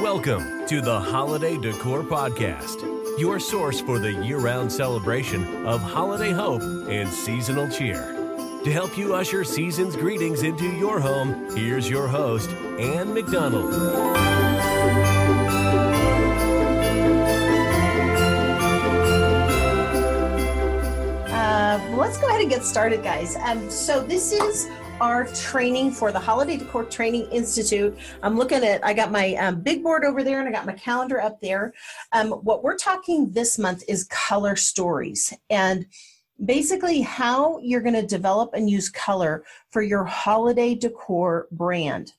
Welcome to the Holiday Decor Podcast, your source for the year round celebration of holiday hope and seasonal cheer. To help you usher season's greetings into your home, here's your host, Ann McDonald. Uh, let's go ahead and get started, guys. Um, so this is our training for the Holiday Decor Training Institute. I'm looking at, I got my um, big board over there and I got my calendar up there. Um, what we're talking this month is color stories and basically how you're going to develop and use color for your holiday decor brand.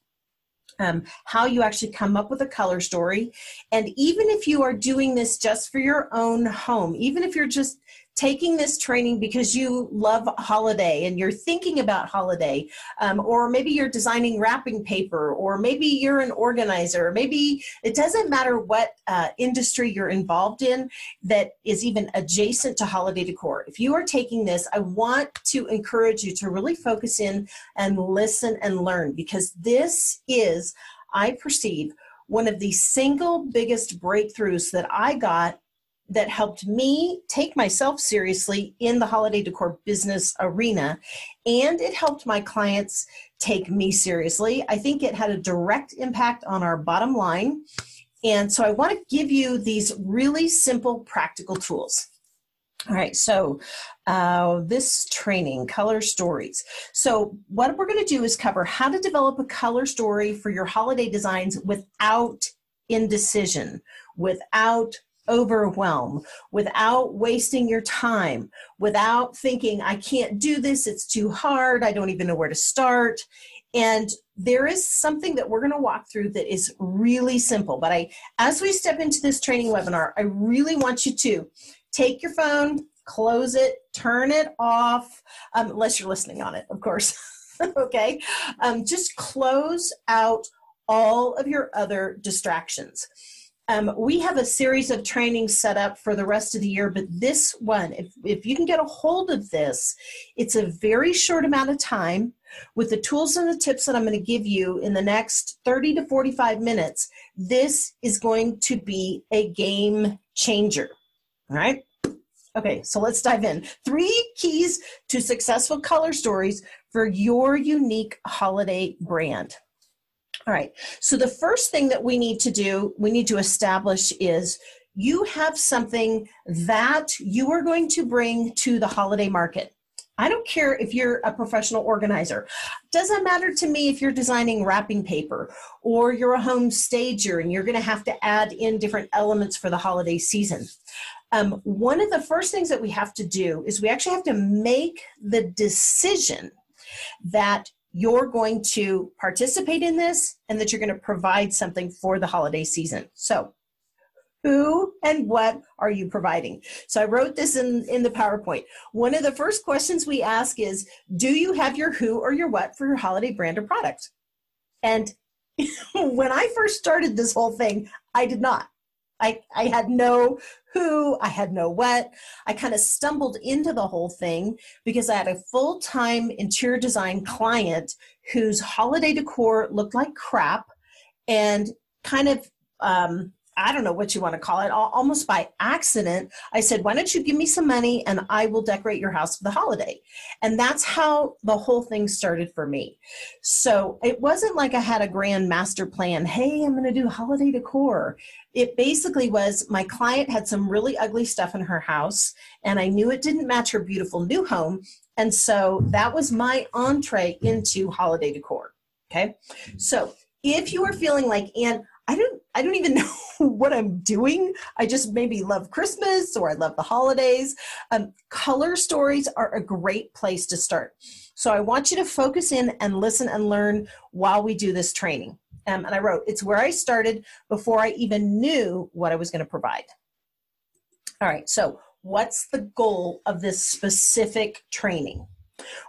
Um, how you actually come up with a color story. And even if you are doing this just for your own home, even if you're just taking this training because you love holiday and you're thinking about holiday, um, or maybe you're designing wrapping paper, or maybe you're an organizer, maybe it doesn't matter what uh, industry you're involved in that is even adjacent to holiday decor. If you are taking this, I want to encourage you to really focus in and listen and learn because this is, I perceive, one of the single biggest breakthroughs that I got that helped me take myself seriously in the holiday decor business arena. And it helped my clients take me seriously. I think it had a direct impact on our bottom line. And so I want to give you these really simple, practical tools. All right, so uh, this training, color stories. So, what we're going to do is cover how to develop a color story for your holiday designs without indecision, without overwhelm, without wasting your time, without thinking, I can't do this, it's too hard, I don't even know where to start. And there is something that we're going to walk through that is really simple. But I, as we step into this training webinar, I really want you to take your phone, close it, turn it off, um, unless you're listening on it, of course. okay. Um, just close out all of your other distractions. Um, we have a series of trainings set up for the rest of the year, but this one, if, if you can get a hold of this, it's a very short amount of time with the tools and the tips that I'm going to give you in the next 30 to 45 minutes. This is going to be a game changer. All right. Okay, so let's dive in. Three keys to successful color stories for your unique holiday brand. All right. So the first thing that we need to do, we need to establish is you have something that you are going to bring to the holiday market. I don't care if you're a professional organizer. Doesn't matter to me if you're designing wrapping paper or you're a home stager and you're going to have to add in different elements for the holiday season. Um, one of the first things that we have to do is we actually have to make the decision that you're going to participate in this and that you're going to provide something for the holiday season. So, who and what are you providing? So, I wrote this in, in the PowerPoint. One of the first questions we ask is Do you have your who or your what for your holiday brand or product? And when I first started this whole thing, I did not. I, I had no who, I had no what. I kind of stumbled into the whole thing because I had a full time interior design client whose holiday decor looked like crap and kind of um, I don't know what you want to call it, almost by accident, I said, Why don't you give me some money and I will decorate your house for the holiday? And that's how the whole thing started for me. So it wasn't like I had a grand master plan. Hey, I'm going to do holiday decor. It basically was my client had some really ugly stuff in her house, and I knew it didn't match her beautiful new home. And so that was my entree into holiday decor. Okay. So if you are feeling like, Ann, I don't I don't even know what I'm doing. I just maybe love Christmas or I love the holidays. Um, color stories are a great place to start. So I want you to focus in and listen and learn while we do this training. Um, and I wrote, it's where I started before I even knew what I was going to provide. All right, so what's the goal of this specific training?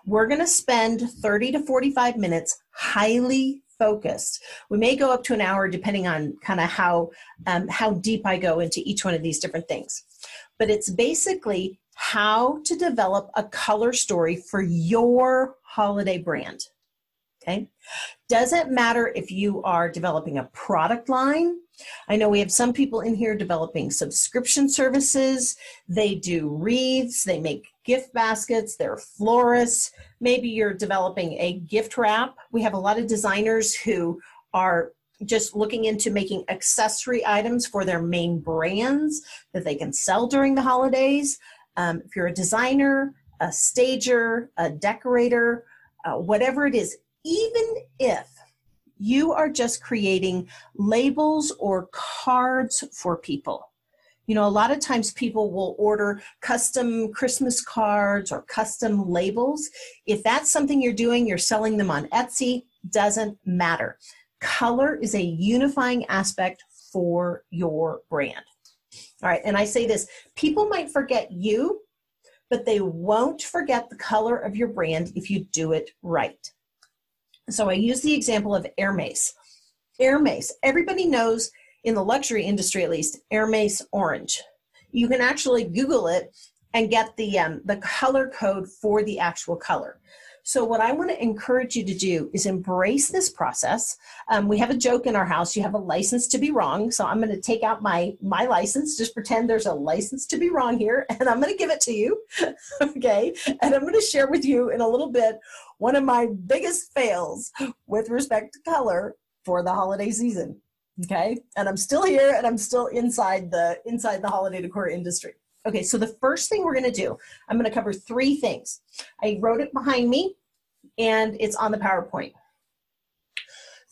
We're going to spend 30 to 45 minutes highly focused. We may go up to an hour depending on kind of how um, how deep I go into each one of these different things. But it's basically how to develop a color story for your holiday brand. Okay. Doesn't matter if you are developing a product line. I know we have some people in here developing subscription services. They do wreaths, they make gift baskets, they're florists. Maybe you're developing a gift wrap. We have a lot of designers who are just looking into making accessory items for their main brands that they can sell during the holidays. Um, if you're a designer, a stager, a decorator, uh, whatever it is, even if you are just creating labels or cards for people. You know, a lot of times people will order custom Christmas cards or custom labels. If that's something you're doing, you're selling them on Etsy, doesn't matter. Color is a unifying aspect for your brand. All right, and I say this people might forget you, but they won't forget the color of your brand if you do it right. So I use the example of Hermes. Hermes, everybody knows in the luxury industry at least, Hermes orange. You can actually Google it and get the um, the color code for the actual color. So what I want to encourage you to do is embrace this process. Um, we have a joke in our house: you have a license to be wrong. So I'm going to take out my my license. Just pretend there's a license to be wrong here, and I'm going to give it to you. okay, and I'm going to share with you in a little bit one of my biggest fails with respect to color for the holiday season. Okay. And I'm still here and I'm still inside the inside the holiday decor industry. Okay, so the first thing we're going to do, I'm going to cover three things. I wrote it behind me and it's on the PowerPoint.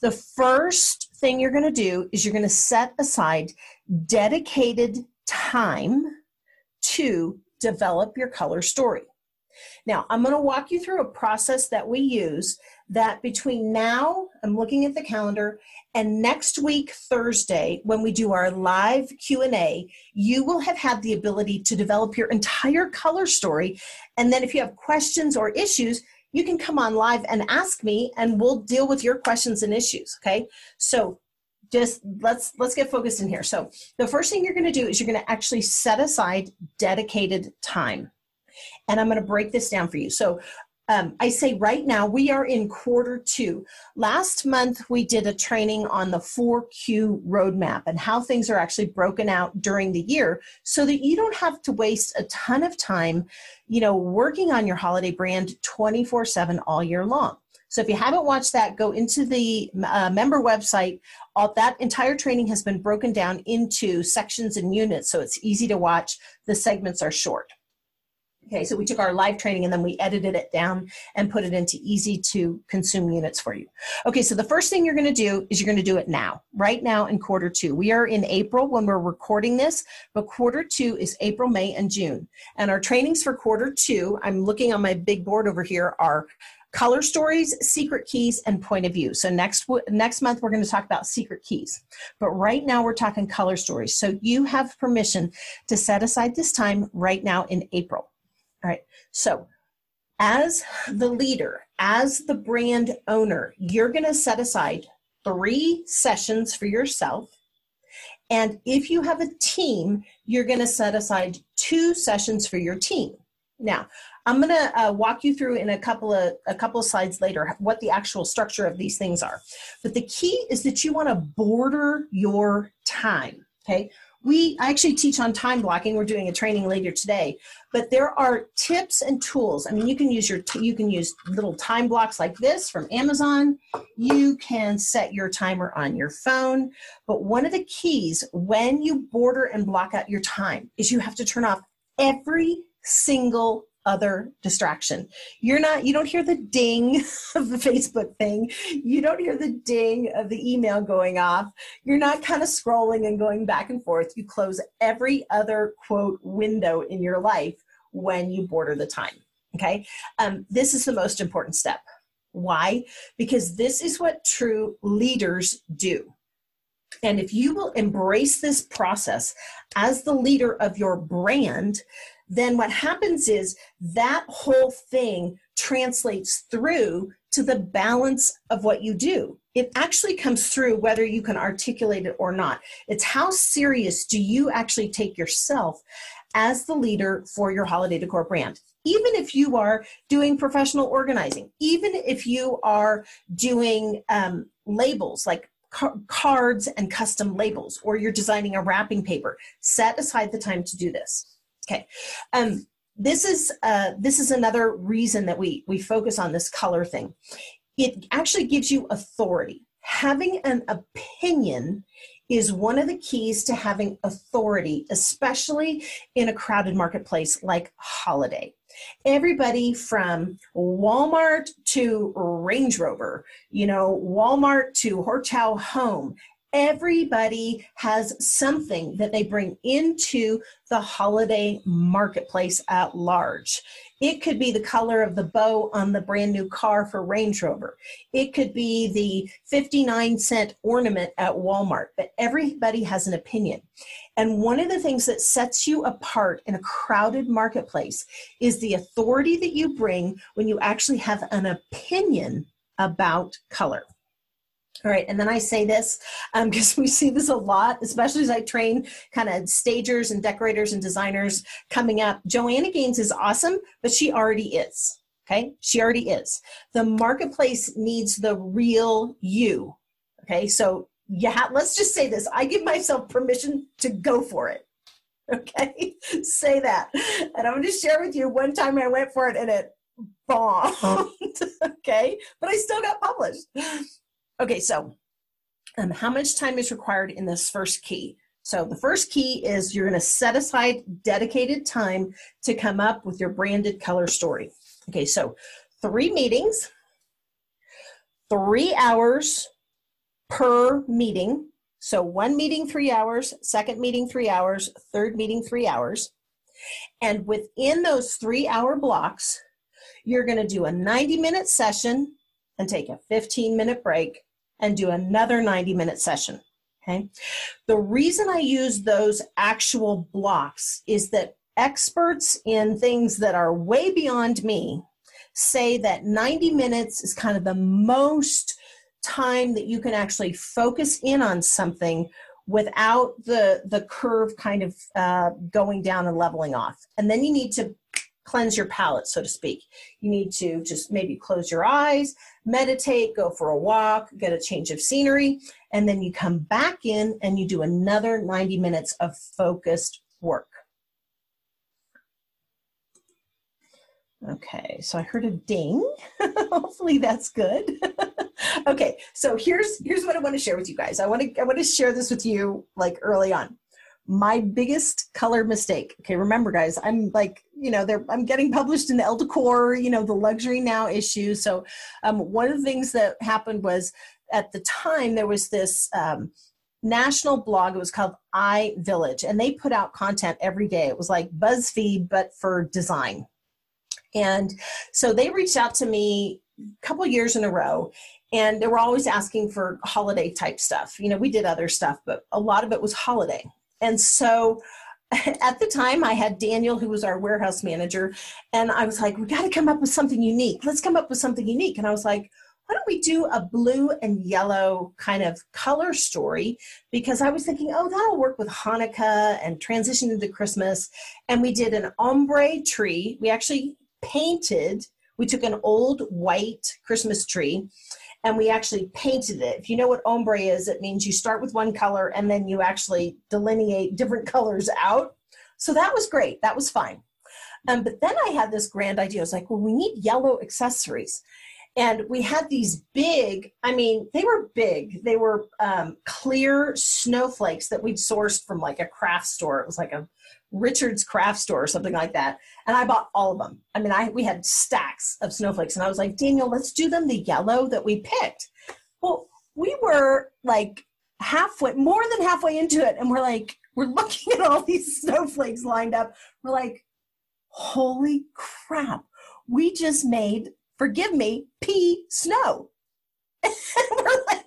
The first thing you're going to do is you're going to set aside dedicated time to develop your color story. Now, I'm going to walk you through a process that we use that between now, I'm looking at the calendar, and next week Thursday when we do our live Q&A, you will have had the ability to develop your entire color story and then if you have questions or issues, you can come on live and ask me and we'll deal with your questions and issues, okay? So just let's let's get focused in here. So the first thing you're going to do is you're going to actually set aside dedicated time and I'm going to break this down for you. So um, I say right now we are in quarter two. Last month we did a training on the 4Q roadmap and how things are actually broken out during the year so that you don't have to waste a ton of time, you know, working on your holiday brand 24 7 all year long. So if you haven't watched that, go into the uh, member website. All that entire training has been broken down into sections and units, so it's easy to watch. The segments are short. Okay, so we took our live training and then we edited it down and put it into easy to consume units for you. Okay, so the first thing you're going to do is you're going to do it now, right now in quarter two. We are in April when we're recording this, but quarter two is April, May, and June. And our trainings for quarter two, I'm looking on my big board over here, are color stories, secret keys, and point of view. So next next month we're going to talk about secret keys, but right now we're talking color stories. So you have permission to set aside this time right now in April. All right. So, as the leader, as the brand owner, you're going to set aside three sessions for yourself. And if you have a team, you're going to set aside two sessions for your team. Now, I'm going to uh, walk you through in a couple of a couple of slides later what the actual structure of these things are. But the key is that you want to border your time. Okay, we I actually teach on time blocking. We're doing a training later today, but there are tips and tools. I mean, you can use your you can use little time blocks like this from Amazon. You can set your timer on your phone. But one of the keys when you border and block out your time is you have to turn off every single other distraction. You're not, you don't hear the ding of the Facebook thing. You don't hear the ding of the email going off. You're not kind of scrolling and going back and forth. You close every other quote window in your life when you border the time. Okay. Um, this is the most important step. Why? Because this is what true leaders do. And if you will embrace this process as the leader of your brand, then what happens is that whole thing translates through to the balance of what you do. It actually comes through whether you can articulate it or not. It's how serious do you actually take yourself as the leader for your holiday decor brand. even if you are doing professional organizing, even if you are doing um, labels like car- cards and custom labels, or you're designing a wrapping paper, set aside the time to do this. Okay. Um, this is uh, this is another reason that we we focus on this color thing. It actually gives you authority. Having an opinion is one of the keys to having authority, especially in a crowded marketplace like holiday. Everybody from Walmart to Range Rover, you know, Walmart to Horchow Home, everybody has something that they bring into the holiday marketplace at large. It could be the color of the bow on the brand new car for Range Rover. It could be the 59 cent ornament at Walmart, but everybody has an opinion. And one of the things that sets you apart in a crowded marketplace is the authority that you bring when you actually have an opinion about color. All right, and then I say this because um, we see this a lot, especially as I train kind of stagers and decorators and designers coming up. Joanna Gaines is awesome, but she already is. Okay, she already is. The marketplace needs the real you. Okay, so yeah, let's just say this. I give myself permission to go for it. Okay, say that. And I'm going to share with you one time I went for it and it bombed. okay, but I still got published. Okay, so um, how much time is required in this first key? So the first key is you're going to set aside dedicated time to come up with your branded color story. Okay, so three meetings, three hours per meeting. So one meeting, three hours, second meeting, three hours, third meeting, three hours. And within those three hour blocks, you're going to do a 90 minute session and take a 15 minute break and do another 90 minute session. Okay. The reason I use those actual blocks is that experts in things that are way beyond me say that 90 minutes is kind of the most time that you can actually focus in on something without the the curve kind of uh, going down and leveling off and then you need to cleanse your palate, so to speak. You need to just maybe close your eyes, meditate, go for a walk, get a change of scenery, and then you come back in and you do another 90 minutes of focused work. Okay, so I heard a ding. Hopefully that's good. okay, so here's here's what I want to share with you guys. I want to I want to share this with you like early on my biggest color mistake. Okay, remember, guys, I'm like, you know, they're, I'm getting published in Elle Decor, you know, the luxury now issue. So, um, one of the things that happened was at the time there was this um, national blog. It was called iVillage, and they put out content every day. It was like BuzzFeed, but for design. And so they reached out to me a couple years in a row and they were always asking for holiday type stuff. You know, we did other stuff, but a lot of it was holiday. And so at the time I had Daniel, who was our warehouse manager, and I was like, we got to come up with something unique. Let's come up with something unique. And I was like, why don't we do a blue and yellow kind of color story? Because I was thinking, oh, that'll work with Hanukkah and transition into Christmas. And we did an ombre tree. We actually painted, we took an old white Christmas tree and we actually painted it. If you know what ombre is, it means you start with one color and then you actually delineate different colors out. So that was great. That was fine. Um, but then I had this grand idea. I was like, well, we need yellow accessories. And we had these big, I mean, they were big. They were um, clear snowflakes that we'd sourced from like a craft store. It was like a Richard's craft store or something like that. And I bought all of them. I mean, I we had stacks of snowflakes and I was like, Daniel, let's do them the yellow that we picked. Well, we were like halfway, more than halfway into it, and we're like, we're looking at all these snowflakes lined up. We're like, holy crap, we just made, forgive me, pea snow. we're like,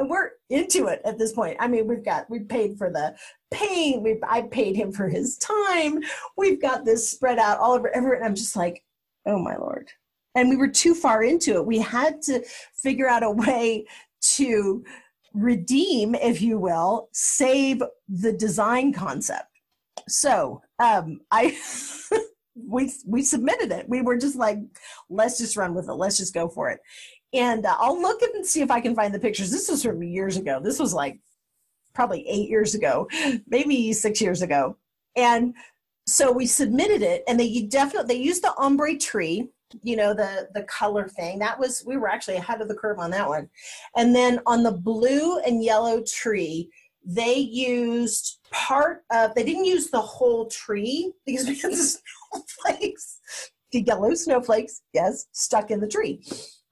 we're into it at this point. I mean, we've got we paid for the pain. We I paid him for his time. We've got this spread out all over everywhere. And I'm just like, oh my lord. And we were too far into it. We had to figure out a way to redeem, if you will, save the design concept. So um, I we we submitted it. We were just like, let's just run with it. Let's just go for it. And uh, I'll look and see if I can find the pictures. This was from years ago. This was like probably eight years ago, maybe six years ago. And so we submitted it, and they definitely they used the ombre tree, you know, the the color thing. That was we were actually ahead of the curve on that one. And then on the blue and yellow tree, they used part of. They didn't use the whole tree because the snowflakes, the yellow snowflakes, yes, stuck in the tree.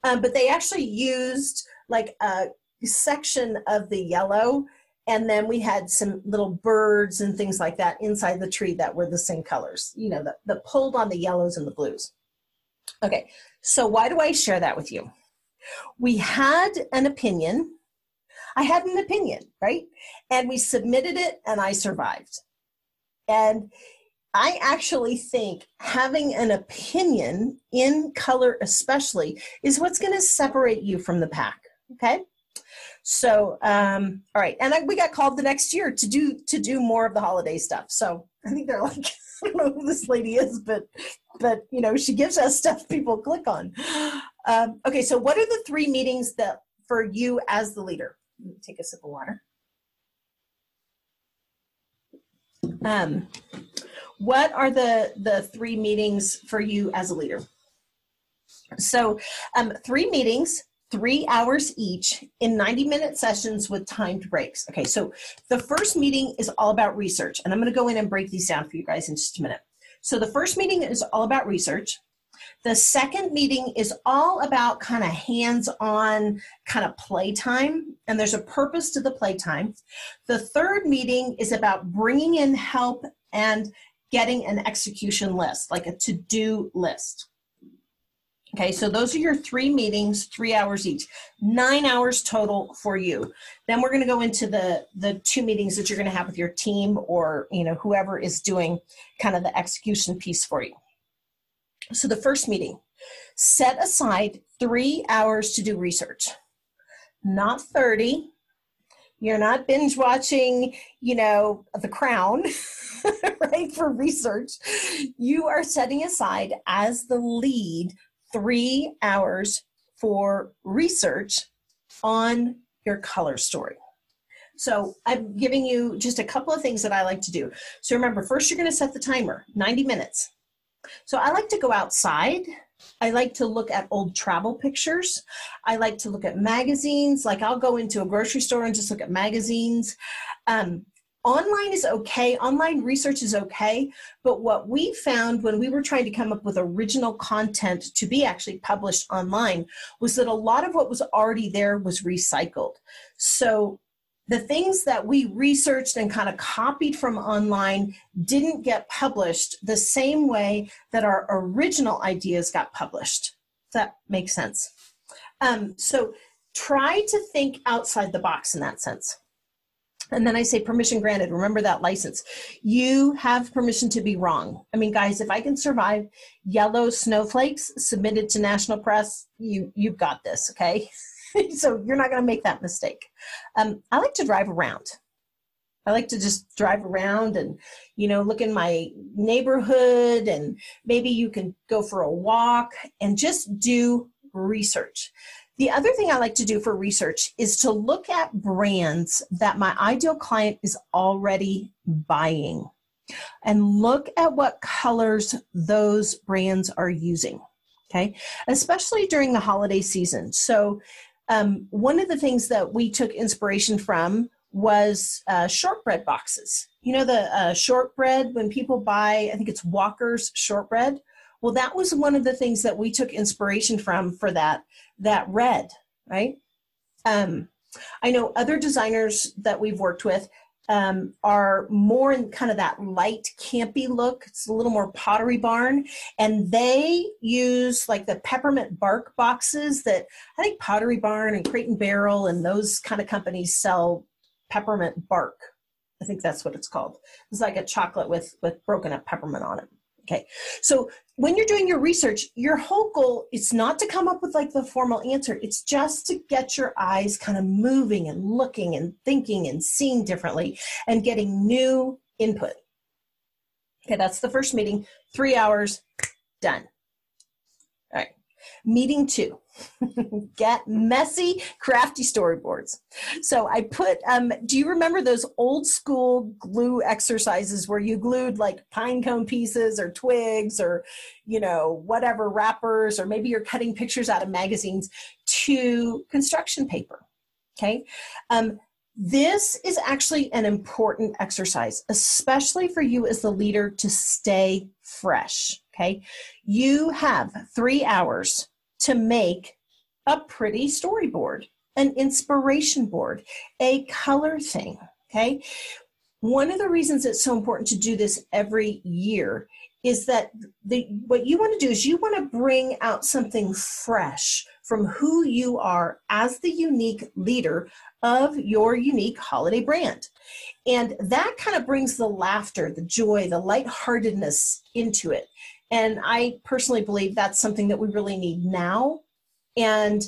Um, but they actually used like a section of the yellow and then we had some little birds and things like that inside the tree that were the same colors you know that, that pulled on the yellows and the blues. Okay so why do i share that with you? We had an opinion. I had an opinion right? And we submitted it and i survived. And I actually think having an opinion in color, especially, is what's going to separate you from the pack. Okay. So, um, all right, and I, we got called the next year to do to do more of the holiday stuff. So I think they're like, I don't know who this lady is, but but you know, she gives us stuff people click on. Um, okay, so what are the three meetings that for you as the leader? Take a sip of water. Um, what are the the three meetings for you as a leader? So, um, three meetings three hours each in 90 minute sessions with timed breaks. Okay, so the first meeting is all about research, and I'm going to go in and break these down for you guys in just a minute. So the first meeting is all about research. The second meeting is all about kind of hands on kind of playtime, and there's a purpose to the playtime. The third meeting is about bringing in help and getting an execution list, like a to do list. Okay, so those are your three meetings, three hours each, nine hours total for you. Then we're going to go into the the two meetings that you're going to have with your team or you know whoever is doing kind of the execution piece for you. So the first meeting, set aside three hours to do research, not thirty. You're not binge watching, you know, The Crown, right, for research. You are setting aside as the lead three hours for research on your color story. So I'm giving you just a couple of things that I like to do. So remember, first you're going to set the timer, 90 minutes. So I like to go outside. I like to look at old travel pictures. I like to look at magazines. Like I'll go into a grocery store and just look at magazines. Um, online is okay online research is okay but what we found when we were trying to come up with original content to be actually published online was that a lot of what was already there was recycled so the things that we researched and kind of copied from online didn't get published the same way that our original ideas got published that makes sense um, so try to think outside the box in that sense and then I say permission granted. Remember that license. You have permission to be wrong. I mean, guys, if I can survive yellow snowflakes submitted to national press, you you've got this, okay? so you're not going to make that mistake. Um, I like to drive around. I like to just drive around and, you know, look in my neighborhood and maybe you can go for a walk and just do research. The other thing I like to do for research is to look at brands that my ideal client is already buying and look at what colors those brands are using. Okay, especially during the holiday season. So, um, one of the things that we took inspiration from was uh, shortbread boxes. You know, the uh, shortbread, when people buy, I think it's Walker's shortbread. Well, that was one of the things that we took inspiration from for that that red, right? Um, I know other designers that we've worked with um, are more in kind of that light campy look. It's a little more pottery barn, and they use like the peppermint bark boxes that I think Pottery Barn and Crate and Barrel and those kind of companies sell peppermint bark. I think that's what it's called. It's like a chocolate with with broken up peppermint on it. Okay, so when you're doing your research, your whole goal is not to come up with like the formal answer. It's just to get your eyes kind of moving and looking and thinking and seeing differently and getting new input. Okay, that's the first meeting. Three hours, done. All right. Meeting two. Get messy, crafty storyboards. So I put, um, do you remember those old school glue exercises where you glued like pine cone pieces or twigs or, you know, whatever wrappers, or maybe you're cutting pictures out of magazines to construction paper? Okay. Um, this is actually an important exercise, especially for you as the leader to stay fresh. Okay. You have three hours to make a pretty storyboard, an inspiration board, a color thing. Okay. One of the reasons it's so important to do this every year is that the, what you want to do is you want to bring out something fresh from who you are as the unique leader of your unique holiday brand. And that kind of brings the laughter, the joy, the lightheartedness into it. And I personally believe that's something that we really need now. And,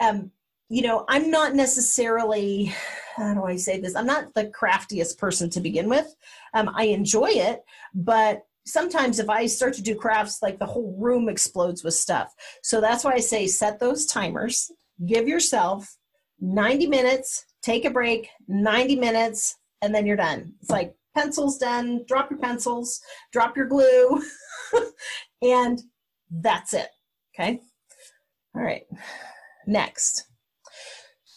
um, you know, I'm not necessarily, how do I say this? I'm not the craftiest person to begin with. Um, I enjoy it, but sometimes if I start to do crafts, like the whole room explodes with stuff. So that's why I say set those timers, give yourself 90 minutes, take a break, 90 minutes, and then you're done. It's like pencils done, drop your pencils, drop your glue, and that's it. Okay. All right. Next.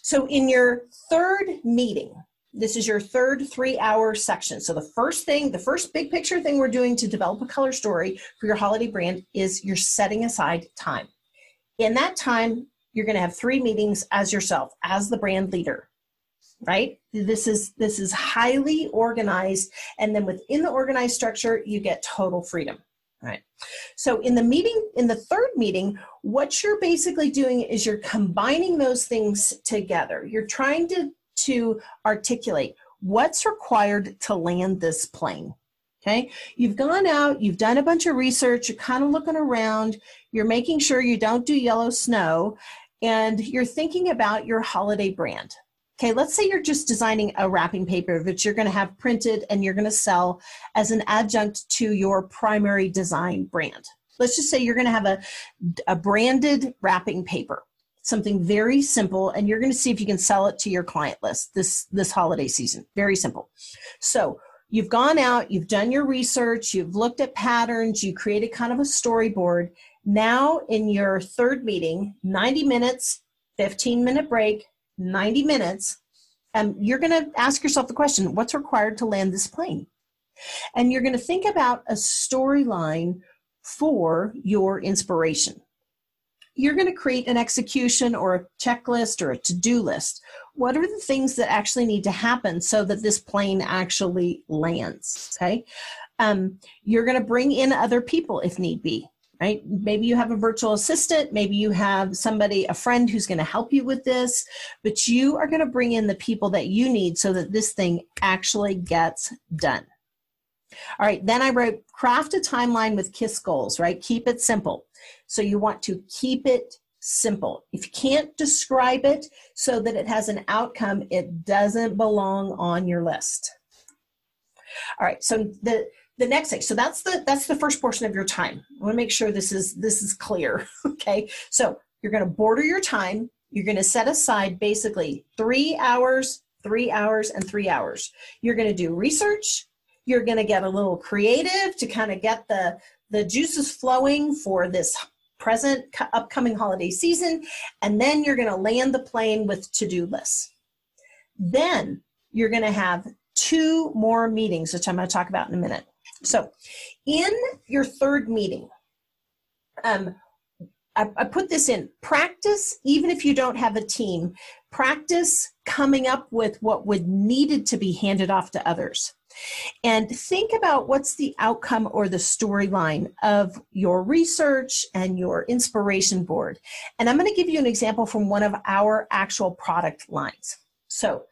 So, in your third meeting, this is your third three hour section. So, the first thing, the first big picture thing we're doing to develop a color story for your holiday brand is you're setting aside time. In that time, you're going to have three meetings as yourself, as the brand leader right this is this is highly organized and then within the organized structure you get total freedom. Right. So in the meeting in the third meeting what you're basically doing is you're combining those things together. You're trying to to articulate what's required to land this plane. Okay? You've gone out you've done a bunch of research you're kind of looking around you're making sure you don't do yellow snow and you're thinking about your holiday brand Okay, let's say you're just designing a wrapping paper that you're going to have printed and you're going to sell as an adjunct to your primary design brand. Let's just say you're going to have a, a branded wrapping paper, something very simple, and you're going to see if you can sell it to your client list this, this holiday season. Very simple. So you've gone out, you've done your research, you've looked at patterns, you created kind of a storyboard. Now, in your third meeting, 90 minutes, 15 minute break, 90 minutes, and you're going to ask yourself the question what's required to land this plane? And you're going to think about a storyline for your inspiration. You're going to create an execution or a checklist or a to do list. What are the things that actually need to happen so that this plane actually lands? Okay. Um, you're going to bring in other people if need be right? Maybe you have a virtual assistant, maybe you have somebody, a friend who's going to help you with this, but you are going to bring in the people that you need so that this thing actually gets done. All right, then I wrote craft a timeline with KISS goals, right? Keep it simple. So you want to keep it simple. If you can't describe it so that it has an outcome, it doesn't belong on your list. All right, so the the next thing. So that's the that's the first portion of your time. I want to make sure this is this is clear okay? So you're going to border your time. You're going to set aside basically three hours three hours and three hours. You're going to do research. You're going to get a little creative to kind of get the the juices flowing for this present upcoming holiday season and then you're going to land the plane with to-do lists. Then you're going to have two more meetings which i'm going to talk about in a minute so, in your third meeting, um, I, I put this in practice, even if you don't have a team, practice coming up with what would needed to be handed off to others. And think about what's the outcome or the storyline of your research and your inspiration board. And I'm going to give you an example from one of our actual product lines. So,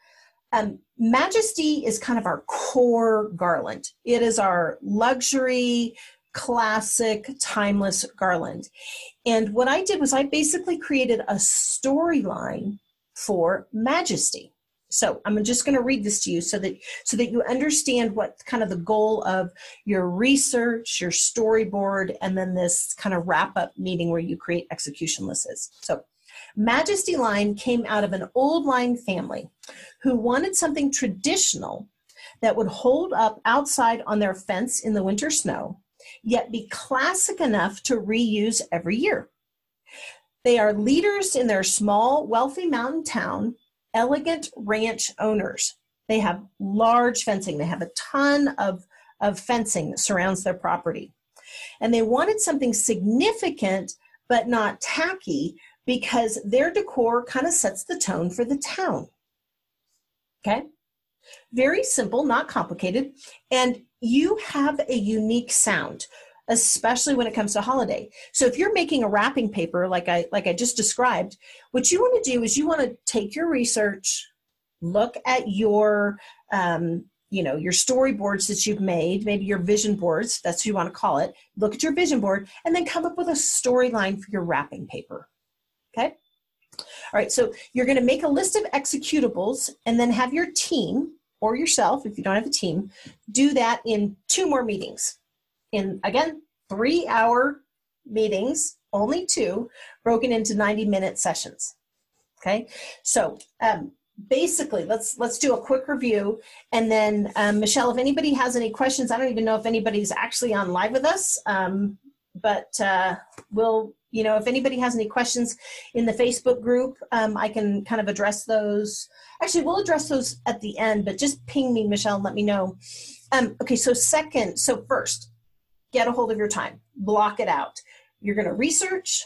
um, Majesty is kind of our core garland. It is our luxury, classic, timeless garland. And what I did was I basically created a storyline for Majesty. So I'm just going to read this to you so that so that you understand what kind of the goal of your research, your storyboard, and then this kind of wrap up meeting where you create execution lists is. So Majesty Line came out of an old line family who wanted something traditional that would hold up outside on their fence in the winter snow, yet be classic enough to reuse every year. They are leaders in their small, wealthy mountain town, elegant ranch owners. They have large fencing, they have a ton of, of fencing that surrounds their property. And they wanted something significant but not tacky because their decor kind of sets the tone for the town. Okay? Very simple, not complicated. And you have a unique sound especially when it comes to holiday. So if you're making a wrapping paper like I like I just described, what you want to do is you want to take your research, look at your um, you know your storyboards that you've made maybe your vision boards that's what you want to call it look at your vision board and then come up with a storyline for your wrapping paper all right so you're going to make a list of executables and then have your team or yourself if you don't have a team do that in two more meetings. In again three hour meetings only two broken into 90 minute sessions. Okay so um, basically let's let's do a quick review and then um, michelle if anybody has any questions i don't even know if anybody's actually on live with us um, but uh, we'll you know if anybody has any questions in the facebook group um, i can kind of address those actually we'll address those at the end but just ping me michelle and let me know um, okay so second so first get a hold of your time, block it out. You're going to research,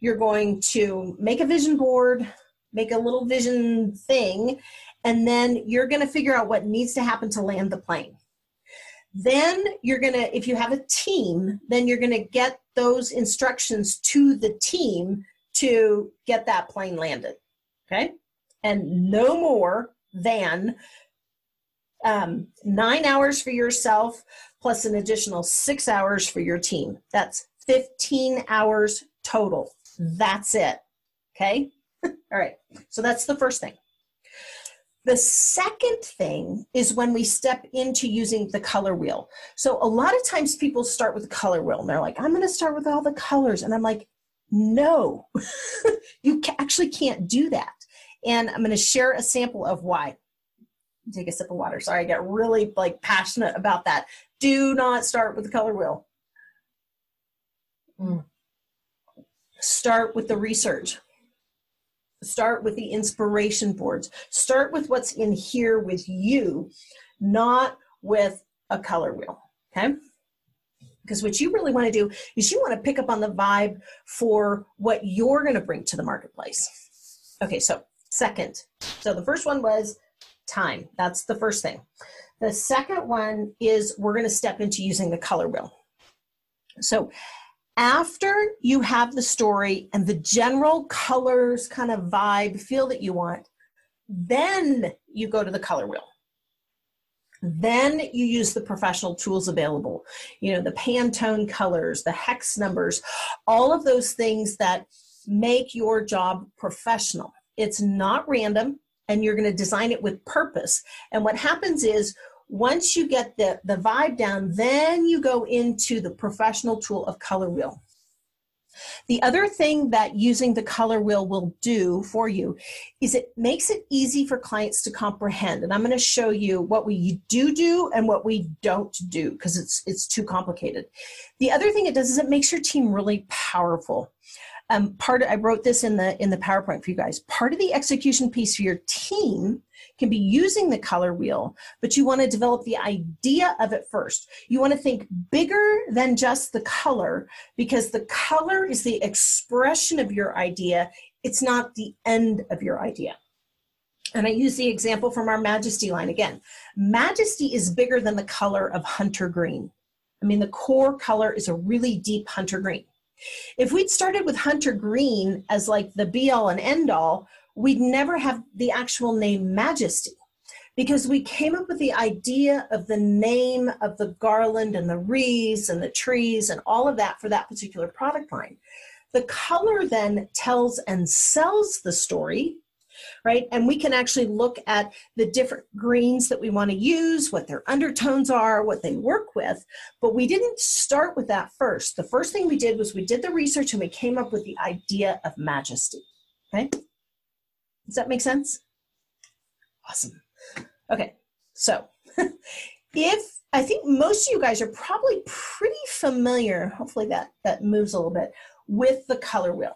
you're going to make a vision board, make a little vision thing, and then you're going to figure out what needs to happen to land the plane. Then you're going to, if you have a team, then you're going to get those instructions to the team to get that plane landed. Okay? And no more than um, nine hours for yourself, plus an additional six hours for your team. That's 15 hours total. That's it. Okay? All right. So that's the first thing. The second thing is when we step into using the color wheel. So a lot of times people start with the color wheel and they're like, I'm going to start with all the colors. And I'm like, no, you actually can't do that. And I'm going to share a sample of why take a sip of water. Sorry, I get really like passionate about that. Do not start with the color wheel. Mm. Start with the research. Start with the inspiration boards. Start with what's in here with you, not with a color wheel. Okay? Because what you really want to do is you want to pick up on the vibe for what you're going to bring to the marketplace. Okay, so second. So the first one was time. That's the first thing. The second one is we're going to step into using the color wheel. So after you have the story and the general colors kind of vibe feel that you want, then you go to the color wheel. Then you use the professional tools available, you know, the Pantone colors, the hex numbers, all of those things that make your job professional. It's not random and you're going to design it with purpose. And what happens is once you get the, the vibe down, then you go into the professional tool of color wheel. The other thing that using the color wheel will do for you is it makes it easy for clients to comprehend. And I'm going to show you what we do do and what we don't do because it's it's too complicated. The other thing it does is it makes your team really powerful um, part of, I wrote this in the in the PowerPoint for you guys. Part of the execution piece for your team can be using the color wheel, but you want to develop the idea of it first. You want to think bigger than just the color because the color is the expression of your idea. It's not the end of your idea. And I use the example from our Majesty line again. Majesty is bigger than the color of hunter green. I mean, the core color is a really deep hunter green. If we'd started with Hunter Green as like the be all and end all, we'd never have the actual name Majesty because we came up with the idea of the name of the garland and the wreaths and the trees and all of that for that particular product line. The color then tells and sells the story, right? And we can actually look at the different greens that we want to use, what their undertones are, what they work with. But we didn't start with that first. The first thing we did was we did the research and we came up with the idea of majesty. Okay? Does that make sense? Awesome. Okay, so if I think most of you guys are probably pretty familiar, hopefully that, that moves a little bit, with the color wheel.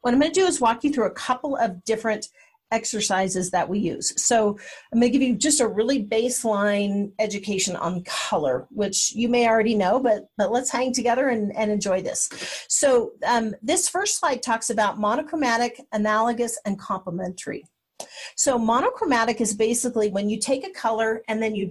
What I'm going to do is walk you through a couple of different exercises that we use. So I'm going to give you just a really baseline education on color, which you may already know, but, but let's hang together and, and enjoy this. So um, this first slide talks about monochromatic, analogous, and complementary. So monochromatic is basically when you take a color and then you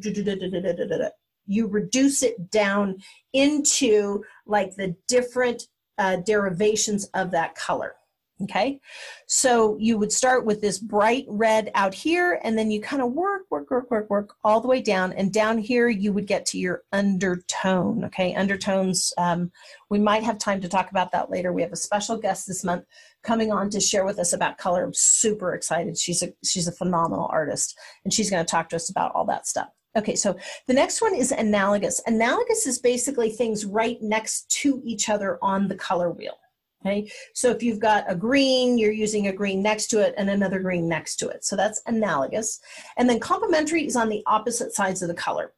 you reduce it down into like the different uh, derivations of that color. Okay, so you would start with this bright red out here, and then you kind of work, work, work, work, work all the way down. And down here, you would get to your undertone. Okay, undertones. Um, we might have time to talk about that later. We have a special guest this month coming on to share with us about color. I'm super excited. She's a she's a phenomenal artist, and she's going to talk to us about all that stuff. Okay, so the next one is analogous. Analogous is basically things right next to each other on the color wheel. Okay, so if you've got a green, you're using a green next to it and another green next to it. So that's analogous. And then complementary is on the opposite sides of the color,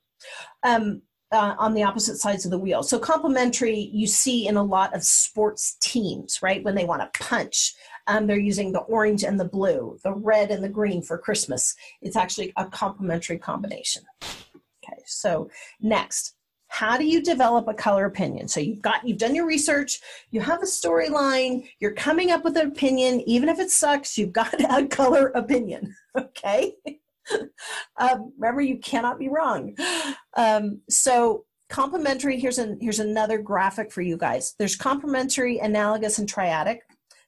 um, uh, on the opposite sides of the wheel. So complementary you see in a lot of sports teams, right? When they want to punch, um, they're using the orange and the blue, the red and the green for Christmas. It's actually a complementary combination. Okay, so next, how do you develop a color opinion? So you've got you've done your research you have a storyline you're coming up with an opinion even if it sucks you've got a color opinion okay? Um, remember you cannot be wrong. Um, so complementary here's an here's another graphic for you guys. There's complementary analogous and triadic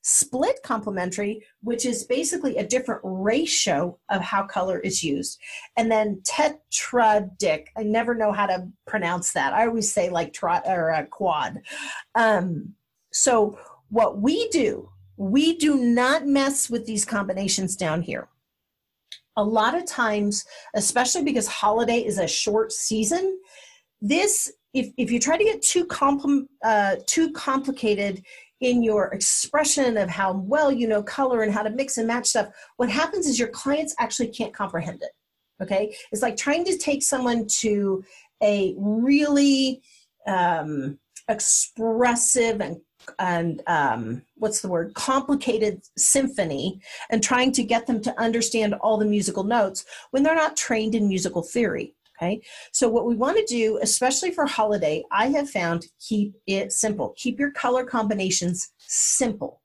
split complementary, which is basically a different ratio of how color is used. And then tetradic, I never know how to pronounce that. I always say like tri- or a quad. Um, so what we do, we do not mess with these combinations down here. A lot of times, especially because holiday is a short season, this if, if you try to get too compl- uh, too complicated in your expression of how well you know color and how to mix and match stuff, what happens is your clients actually can't comprehend it. Okay? It's like trying to take someone to a really um, expressive and and um, what's the word complicated symphony and trying to get them to understand all the musical notes when they're not trained in musical theory Okay. So, what we want to do, especially for holiday, I have found keep it simple. Keep your color combinations simple.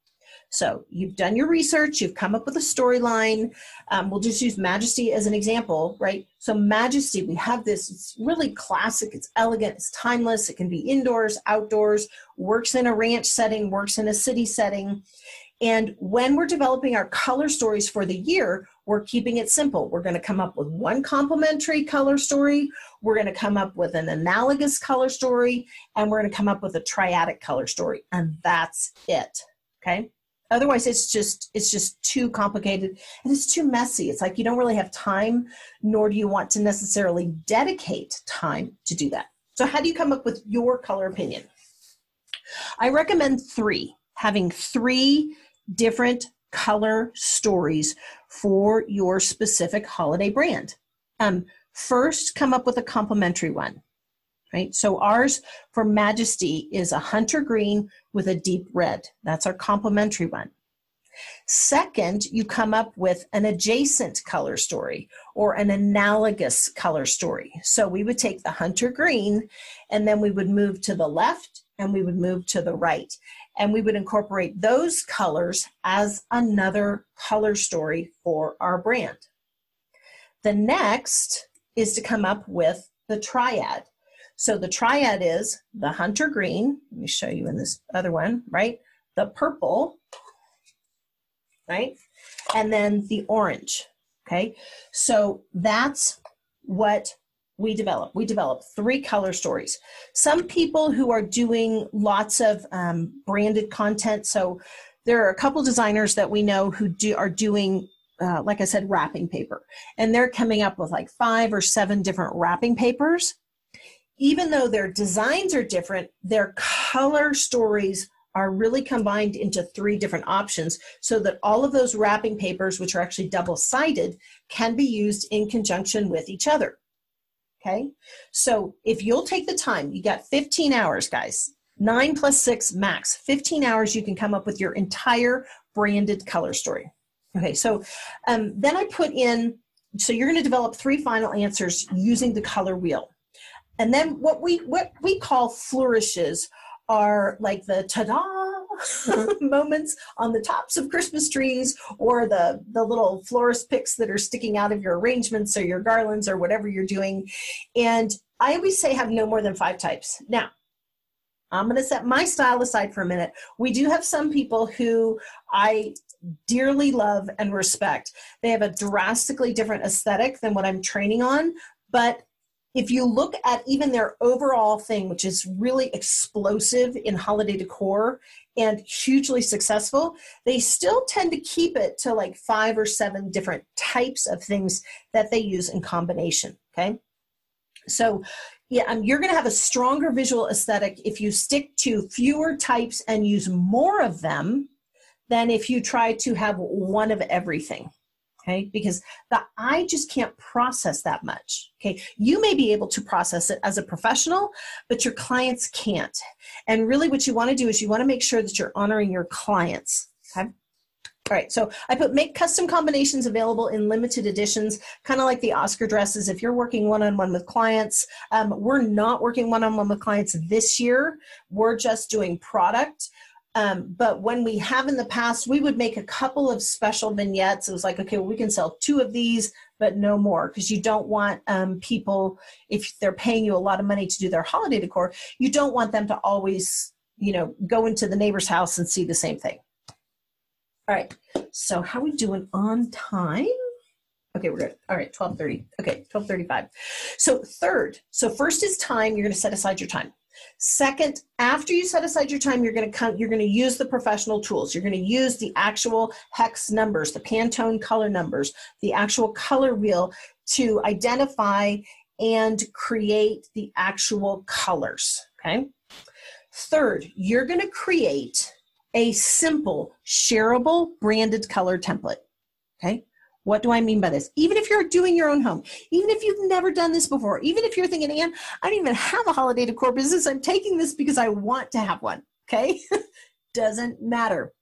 So, you've done your research, you've come up with a storyline. Um, we'll just use Majesty as an example, right? So, Majesty, we have this, it's really classic, it's elegant, it's timeless, it can be indoors, outdoors, works in a ranch setting, works in a city setting. And when we're developing our color stories for the year, we're keeping it simple. We're going to come up with one complementary color story, we're going to come up with an analogous color story, and we're going to come up with a triadic color story. And that's it. Okay? Otherwise it's just it's just too complicated and it's too messy. It's like you don't really have time nor do you want to necessarily dedicate time to do that. So how do you come up with your color opinion? I recommend 3. Having 3 different color stories for your specific holiday brand. Um, first, come up with a complementary one. Right? So ours for Majesty is a hunter green with a deep red. That's our complementary one. Second, you come up with an adjacent color story or an analogous color story. So we would take the hunter green and then we would move to the left and we would move to the right and we would incorporate those colors as another color story for our brand. The next is to come up with the triad. So the triad is the hunter green, let me show you in this other one, right? The purple, right? And then the orange, okay? So that's what we develop. We develop three color stories. Some people who are doing lots of um, branded content. So there are a couple designers that we know who do are doing uh, like I said, wrapping paper. And they're coming up with like five or seven different wrapping papers. Even though their designs are different, their color stories are really combined into three different options so that all of those wrapping papers, which are actually double sided, can be used in conjunction with each other. Okay, so if you'll take the time, you got 15 hours, guys, nine plus six max, 15 hours, you can come up with your entire branded color story. Okay, so um, then I put in, so you're going to develop three final answers using the color wheel. And then what we what we call flourishes are like the ta-da moments on the tops of Christmas trees or the, the little florist picks that are sticking out of your arrangements or your garlands or whatever you're doing. And I always say have no more than five types. Now, I'm going to set my style aside for a minute. We do have some people who I dearly love and respect. They have a drastically different aesthetic than what I'm training on, but if you look at even their overall thing, which is really explosive in holiday decor and hugely successful, they still tend to keep it to like five or seven different types of things that they use in combination. Okay. So, yeah, um, you're going to have a stronger visual aesthetic if you stick to fewer types and use more of them than if you try to have one of everything okay because the eye just can't process that much okay you may be able to process it as a professional but your clients can't and really what you want to do is you want to make sure that you're honoring your clients okay all right, so I put make custom combinations available in limited editions, kind of like the Oscar dresses. If you're working one on one with clients, um, we're not working one on one with clients this year. We're just doing product. Um, but when we have in the past, we would make a couple of special vignettes. It was like, okay, well, we can sell two of these, but no more, because you don't want um, people, if they're paying you a lot of money to do their holiday decor, you don't want them to always, you know, go into the neighbor's house and see the same thing. All right, so how we doing on time? Okay, we're good. All right, 1230. Okay, 1235. So third, so first is time. You're going to set aside your time. Second, after you set aside your time, you're going to come, you're going to use the professional tools. You're going to use the actual hex numbers, the Pantone color numbers, the actual color wheel to identify and create the actual colors. Okay. Third, you're going to create a simple, shareable, branded color template. Okay. What do I mean by this? Even if you're doing your own home, even if you've never done this before, even if you're thinking, Ann, I don't even have a holiday decor business, I'm taking this because I want to have one. Okay? Doesn't matter.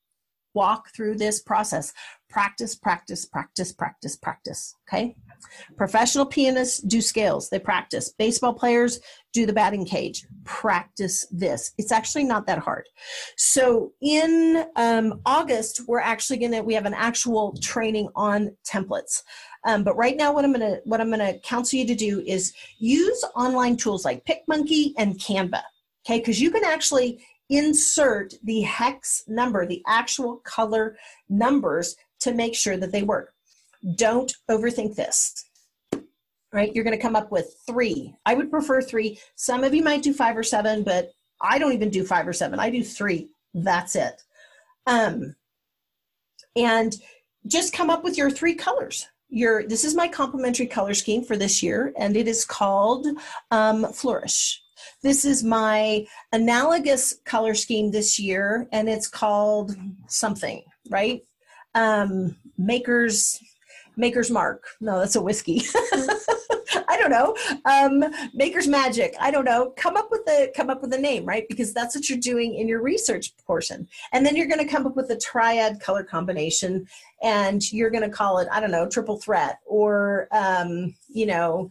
Walk through this process. Practice, practice, practice, practice, practice. Okay? Professional pianists do scales, they practice. Baseball players do the batting cage. Practice this. It's actually not that hard. So in um, August, we're actually gonna we have an actual training on templates. Um, but right now, what I'm gonna what I'm gonna counsel you to do is use online tools like PicMonkey and Canva. Okay, because you can actually insert the hex number, the actual color numbers to make sure that they work. Don't overthink this. Right? You're going to come up with three. I would prefer three. Some of you might do five or seven, but I don't even do five or seven. I do three. That's it. Um, and just come up with your three colors. Your this is my complementary color scheme for this year, and it is called um, Flourish. This is my analogous color scheme this year, and it's called something, right? Um, makers Maker's Mark. No, that's a whiskey. I don't know. Um, Maker's Magic. I don't know. Come up with a come up with a name, right? Because that's what you're doing in your research portion, and then you're going to come up with a triad color combination, and you're going to call it I don't know triple threat or um, you know.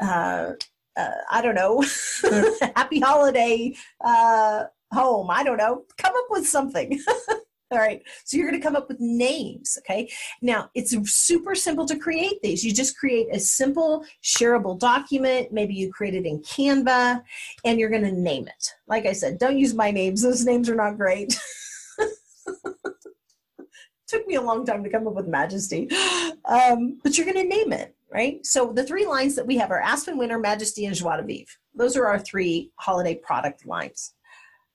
Uh, uh, I don't know, happy holiday uh, home. I don't know. Come up with something. All right. So you're going to come up with names. Okay. Now it's super simple to create these. You just create a simple shareable document. Maybe you create it in Canva and you're going to name it. Like I said, don't use my names. Those names are not great. Took me a long time to come up with Majesty. Um, but you're going to name it, right? So the three lines that we have are Aspen Winter, Majesty, and Joie de Vivre. Those are our three holiday product lines.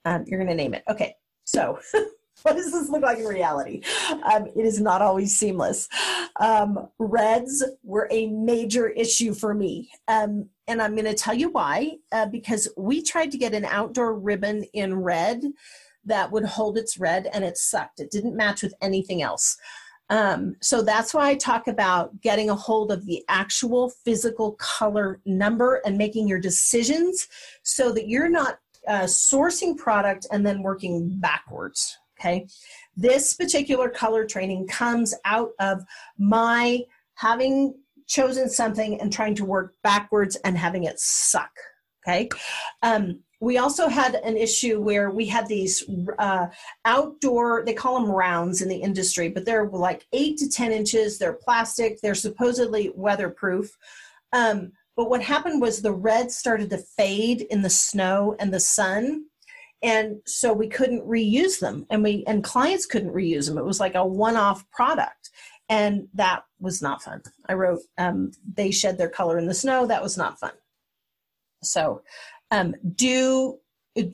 Um, you're going to name it. Okay. So what does this look like in reality? Um, it is not always seamless. Um, reds were a major issue for me. Um, and I'm going to tell you why. Uh, because we tried to get an outdoor ribbon in red that would hold its red and it sucked. It didn't match with anything else. Um, so that's why I talk about getting a hold of the actual physical color number and making your decisions so that you're not uh, sourcing product and then working backwards. Okay. This particular color training comes out of my having chosen something and trying to work backwards and having it suck. Okay. Um, we also had an issue where we had these uh, outdoor they call them rounds in the industry but they're like eight to ten inches they're plastic they're supposedly weatherproof um, but what happened was the red started to fade in the snow and the sun and so we couldn't reuse them and we and clients couldn't reuse them it was like a one-off product and that was not fun i wrote um, they shed their color in the snow that was not fun so um, do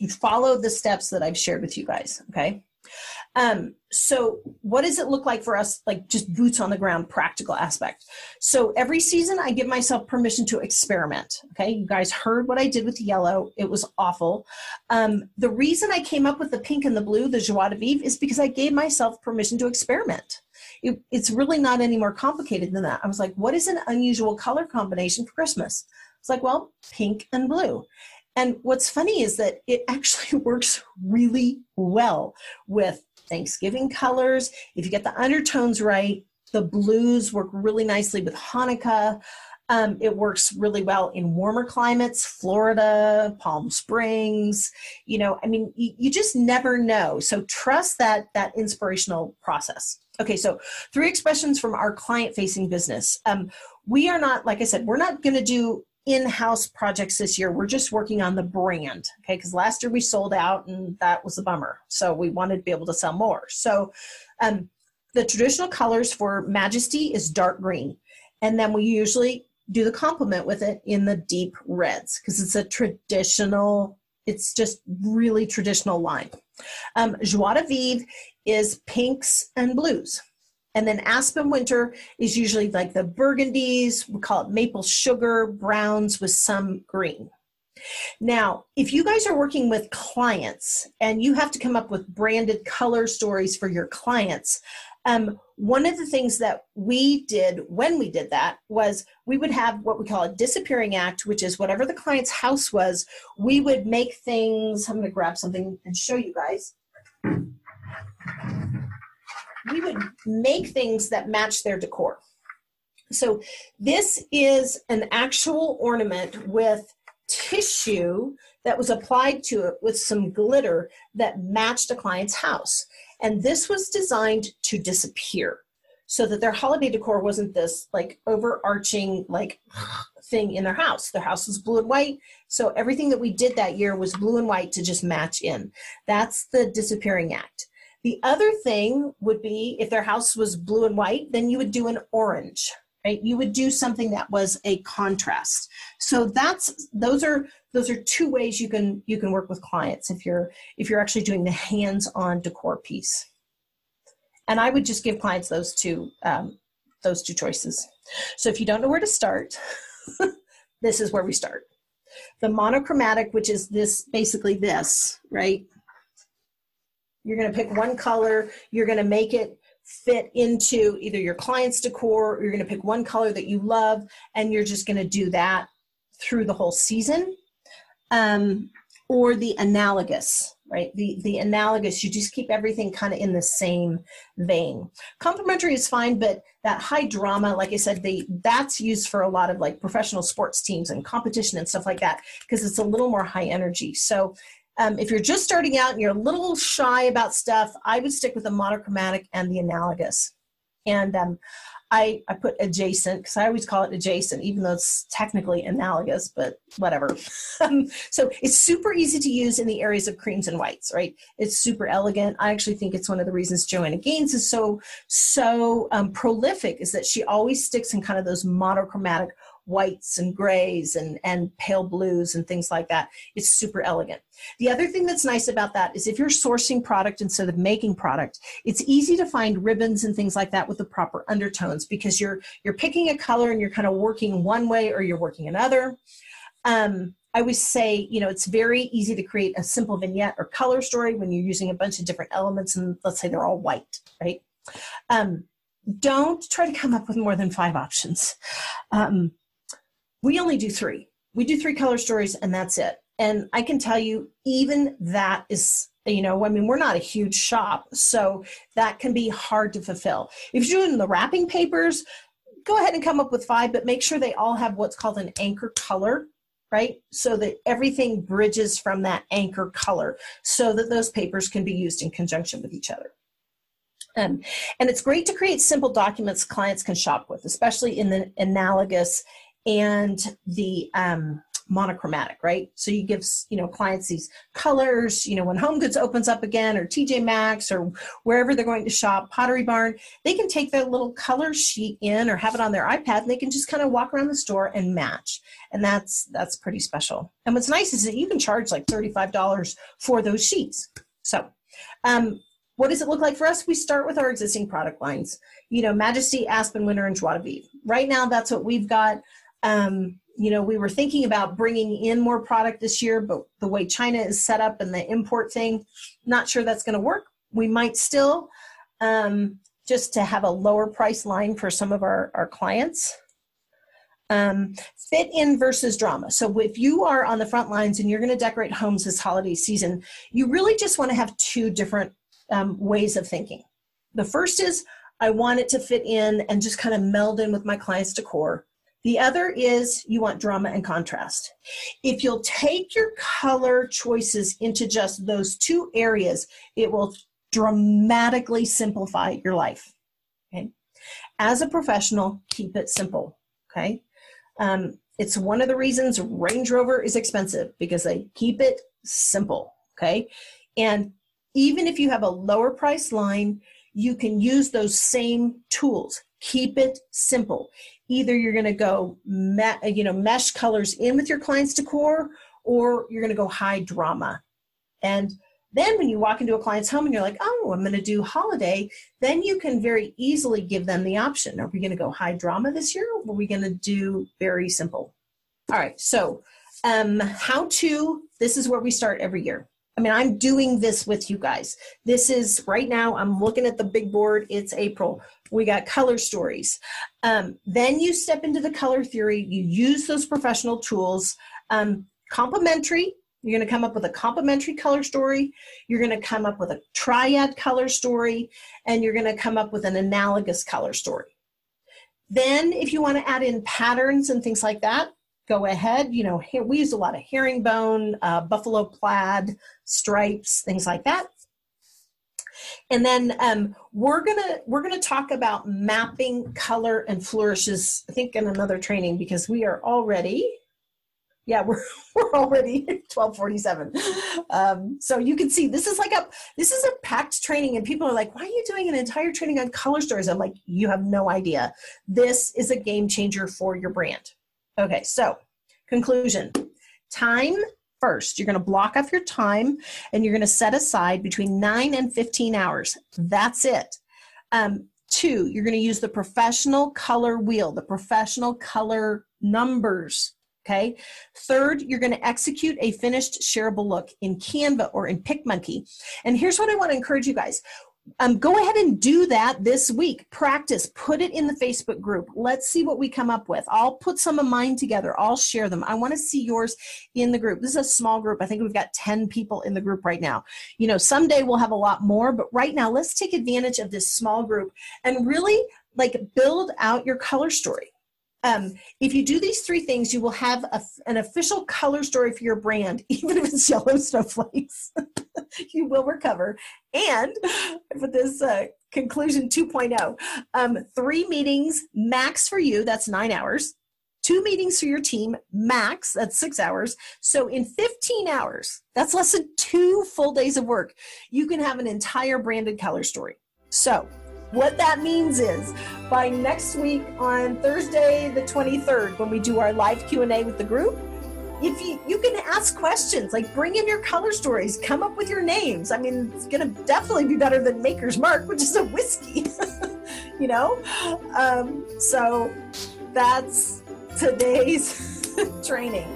follow the steps that I've shared with you guys. Okay. Um, so what does it look like for us, like just boots on the ground, practical aspect? So every season I give myself permission to experiment. Okay. You guys heard what I did with yellow. It was awful. Um, the reason I came up with the pink and the blue, the joie de vivre, is because I gave myself permission to experiment. It, it's really not any more complicated than that. I was like, what is an unusual color combination for Christmas? It's like, well, pink and blue. And what's funny is that it actually works really well with Thanksgiving colors. If you get the undertones right, the blues work really nicely with Hanukkah. Um, it works really well in warmer climates, Florida, Palm Springs. You know, I mean, you, you just never know. So trust that that inspirational process. Okay, so three expressions from our client-facing business. Um, we are not, like I said, we're not going to do in-house projects this year. We're just working on the brand, okay? Because last year we sold out and that was a bummer. So we wanted to be able to sell more. So um, the traditional colors for Majesty is dark green, and then we usually do the complement with it in the deep reds because it's a traditional. It's just really traditional line. Um, Joie de Vivre is pinks and blues. And then Aspen Winter is usually like the burgundies, we call it maple sugar, browns with some green. Now, if you guys are working with clients and you have to come up with branded color stories for your clients, um, one of the things that we did when we did that was we would have what we call a disappearing act, which is whatever the client's house was, we would make things. I'm going to grab something and show you guys we would make things that match their decor. So this is an actual ornament with tissue that was applied to it with some glitter that matched a client's house. And this was designed to disappear so that their holiday decor wasn't this like overarching like thing in their house. Their house was blue and white. So everything that we did that year was blue and white to just match in. That's the disappearing act. The other thing would be if their house was blue and white, then you would do an orange, right? You would do something that was a contrast. So that's those are those are two ways you can you can work with clients if you're if you're actually doing the hands-on decor piece. And I would just give clients those two um, those two choices. So if you don't know where to start, this is where we start. The monochromatic, which is this basically this, right? You're going to pick one color, you're going to make it fit into either your client's decor, or you're going to pick one color that you love, and you're just going to do that through the whole season. Um, or the analogous, right? The the analogous, you just keep everything kind of in the same vein. Complementary is fine, but that high drama, like I said, they that's used for a lot of like professional sports teams and competition and stuff like that because it's a little more high energy. So um, if you're just starting out and you're a little shy about stuff, I would stick with the monochromatic and the analogous. And um, I, I put adjacent because I always call it adjacent, even though it's technically analogous, but whatever. So it's super easy to use in the areas of creams and whites, right? It's super elegant. I actually think it's one of the reasons Joanna Gaines is so so um, prolific is that she always sticks in kind of those monochromatic whites and grays and, and pale blues and things like that. It's super elegant. The other thing that's nice about that is if you're sourcing product instead of making product, it's easy to find ribbons and things like that with the proper undertones because you're you're picking a color and you're kind of working one way or you're working another. Um, I always say, you know, it's very easy to create a simple vignette or color story when you're using a bunch of different elements and let's say they're all white, right? Um, don't try to come up with more than five options. Um, we only do three. We do three color stories and that's it. And I can tell you, even that is, you know, I mean, we're not a huge shop, so that can be hard to fulfill. If you're doing the wrapping papers, go ahead and come up with five, but make sure they all have what's called an anchor color right? So that everything bridges from that anchor color so that those papers can be used in conjunction with each other. Um, and it's great to create simple documents clients can shop with, especially in the analogous and the um, monochromatic, right? So you give you know clients these colors. You know when Home Goods opens up again, or TJ Maxx, or wherever they're going to shop, Pottery Barn, they can take their little color sheet in or have it on their iPad, and they can just kind of walk around the store and match, and that's that's pretty special. And what's nice is that you can charge like thirty five dollars for those sheets. So. Um, what does it look like for us? We start with our existing product lines. You know, Majesty, Aspen, Winter, and Joie de Vivre. Right now, that's what we've got. Um, you know, we were thinking about bringing in more product this year, but the way China is set up and the import thing, not sure that's going to work. We might still, um, just to have a lower price line for some of our, our clients. Um, fit in versus drama. So if you are on the front lines and you're going to decorate homes this holiday season, you really just want to have two different um, ways of thinking. The first is I want it to fit in and just kind of meld in with my client's decor. The other is you want drama and contrast. If you'll take your color choices into just those two areas, it will dramatically simplify your life. Okay. As a professional, keep it simple. Okay. Um, it's one of the reasons Range Rover is expensive because they keep it simple. Okay. And even if you have a lower price line, you can use those same tools. Keep it simple either you're going to go me- you know mesh colors in with your client's decor or you're going to go high drama and then when you walk into a client's home and you're like oh i'm going to do holiday then you can very easily give them the option are we going to go high drama this year or are we going to do very simple all right so um, how to this is where we start every year I mean, I'm doing this with you guys. This is right now, I'm looking at the big board. It's April. We got color stories. Um, then you step into the color theory, you use those professional tools. Um, complementary, you're going to come up with a complementary color story. You're going to come up with a triad color story, and you're going to come up with an analogous color story. Then, if you want to add in patterns and things like that, go ahead. You know, we use a lot of herringbone, uh, buffalo plaid, stripes, things like that. And then um, we're gonna we're gonna talk about mapping color and flourishes. I think in another training because we are already yeah we're we're already 1247 um, so you can see this is like a this is a packed training and people are like why are you doing an entire training on color stories? I'm like you have no idea. This is a game changer for your brand. Okay, so conclusion. Time first. You're going to block off your time and you're going to set aside between 9 and 15 hours. That's it. Um, two, you're going to use the professional color wheel, the professional color numbers. Okay. Third, you're going to execute a finished shareable look in Canva or in PicMonkey. And here's what I want to encourage you guys um, go ahead and do that this week. Practice, put it in the Facebook group. Let's see what we come up with. I'll put some of mine together, I'll share them. I want to see yours in the group. This is a small group. I think we've got 10 people in the group right now. You know, someday we'll have a lot more, but right now let's take advantage of this small group and really like build out your color story. Um, if you do these three things, you will have a, an official color story for your brand, even if it's yellow snowflakes. you will recover. And for this uh, conclusion 2.0, um, three meetings max for you, that's nine hours. Two meetings for your team, max, that's six hours. So in 15 hours, that's less than two full days of work, you can have an entire branded color story. So What that means is by next week on Thursday the 23rd when we do our live Q&A with the group, if you you can ask questions like bring in your color stories come up with your names. I mean it's to definitely be better than maker's mark which is a whiskey you know? Um, so that's today's training.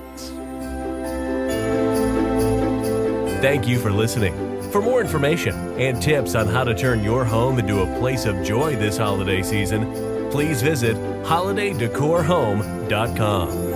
Thank you for listening. For more information and tips on how to turn your home into a place of joy this holiday season, please visit holidaydecorhome.com.